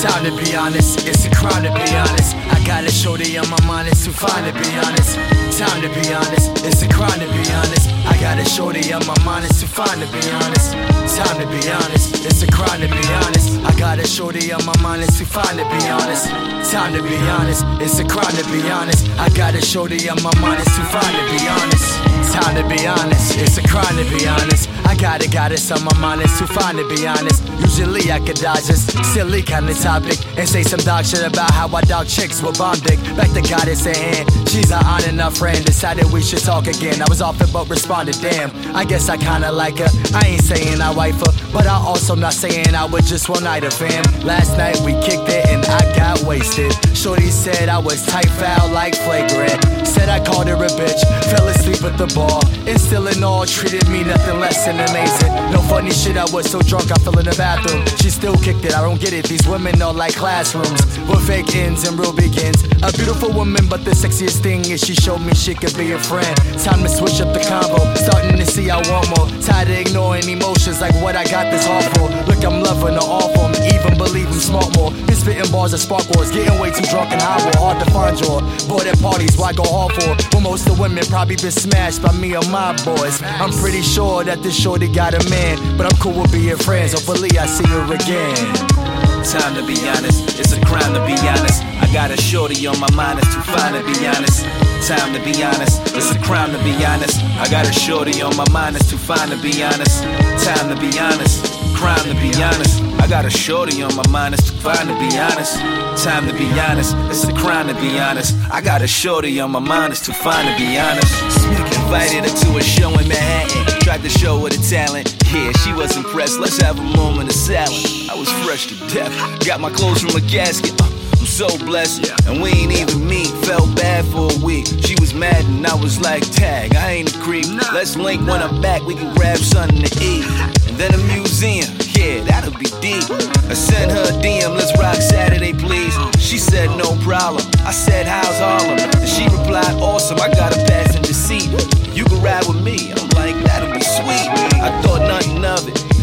Time to be honest, it's a crime to be honest. I got a shorty on my mind, it's too fine to be honest. Time to be honest, it's a crime to be honest. I got a shorty on my mind, it's too fine to be honest. Time to be honest, it's a crime to be honest. I got a shorty on my mind, it's too fine to be honest. Time to be honest, it's a crime to be honest. I got a shorty on my mind, it's too fine to be honest. Time to be honest, it's a crime to be honest. I got it, got it on my mind, it's too fine to be honest. Usually I could dodge this silly kind of topic and say some dog shit about how I dog chicks with bomb dick. Back to goddess in hand, she's an on enough friend. Decided we should talk again. I was off it, but responded, damn. I guess I kinda like her. I ain't saying I wife her, but I also not saying I was just one night of fam. Last night we kicked it and I got wasted. Shorty said I was tight foul like flagrant. I called her a bitch, fell asleep at the bar. And still in all, treated me nothing less than amazing. No funny shit, I was so drunk I fell in the bathroom. She still kicked it, I don't get it. These women are like classrooms with fake ends and real begins. A beautiful woman, but the sexiest thing is she showed me she could be a friend. Time to switch up the combo, starting to see I want more. Tired of ignoring emotions like what I got this for. Look, I'm loving her awful, I'm even believe smart more. Been spitting bars of spark wars, getting way too drunk and high, hard to find your. Boy, at parties, why go hard for? Well, most of women probably been smashed by me or my boys. I'm pretty sure that this shorty got a man, but I'm cool with being friends. Hopefully, I see her again. Time to be honest, it's a crime to be honest. I got a shorty on my mind, it's too fine to be honest. Time to be honest, it's a crime to be honest. I got a shorty on my mind, it's too fine to be honest. Time to be honest, crime to be honest. I got a shorty on my mind, it's too fine to be honest. Time to be honest, it's a crime to be honest. I got a shorty on my mind, it's too fine to be honest. Invited her to a show in Manhattan, tried to show her the talent. Yeah, she was impressed. Let's have a moment of silence. I was fresh to death. Got my clothes from a gasket. Uh, I'm so blessed. And we ain't even meet. Felt bad for a week. She was mad and I was like, tag, I ain't a creep. Let's link when I'm back. We can grab something to eat. And then a museum. Yeah, that'll be deep. I sent her a DM. Let's rock Saturday, please. She said, no problem. I said, how's Harlem?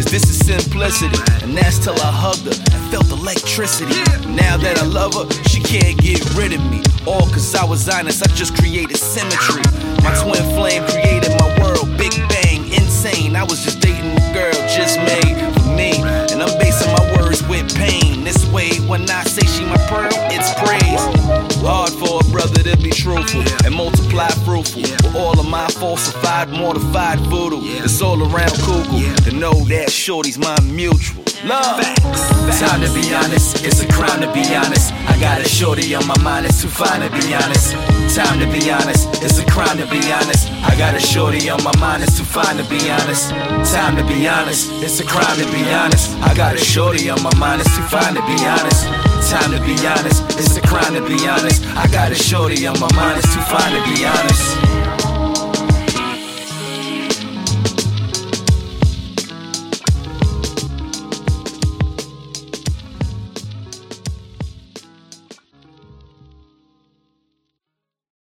This is simplicity. And that's till I hugged her and felt electricity. Now that I love her, she can't get rid of me. All cause I was honest, I just created symmetry. My twin flame created my world, big bang, insane. I was just dating a girl just made for me. And I'm basing my words with pain. This way, when I say she my pearl, it's praise. Hard for a brother to be truthful and multiply fruitful. With all of my falsified, mortified voodoo. It's all around cuckoo to know that shorty's my mutual. Love. Time to be honest, it's a crime to be honest. I got a shorty on my mind, it's too fine to be honest. Time to be honest, it's a crime to be honest. I got a shorty on my mind, it's too fine to be honest. Time to be honest, it's a crime to be honest. I got a shorty on my mind, it's too fine to be honest. Time to be honest, it's a crime to be honest. I got a shorty on my mind, it's too fine to be honest.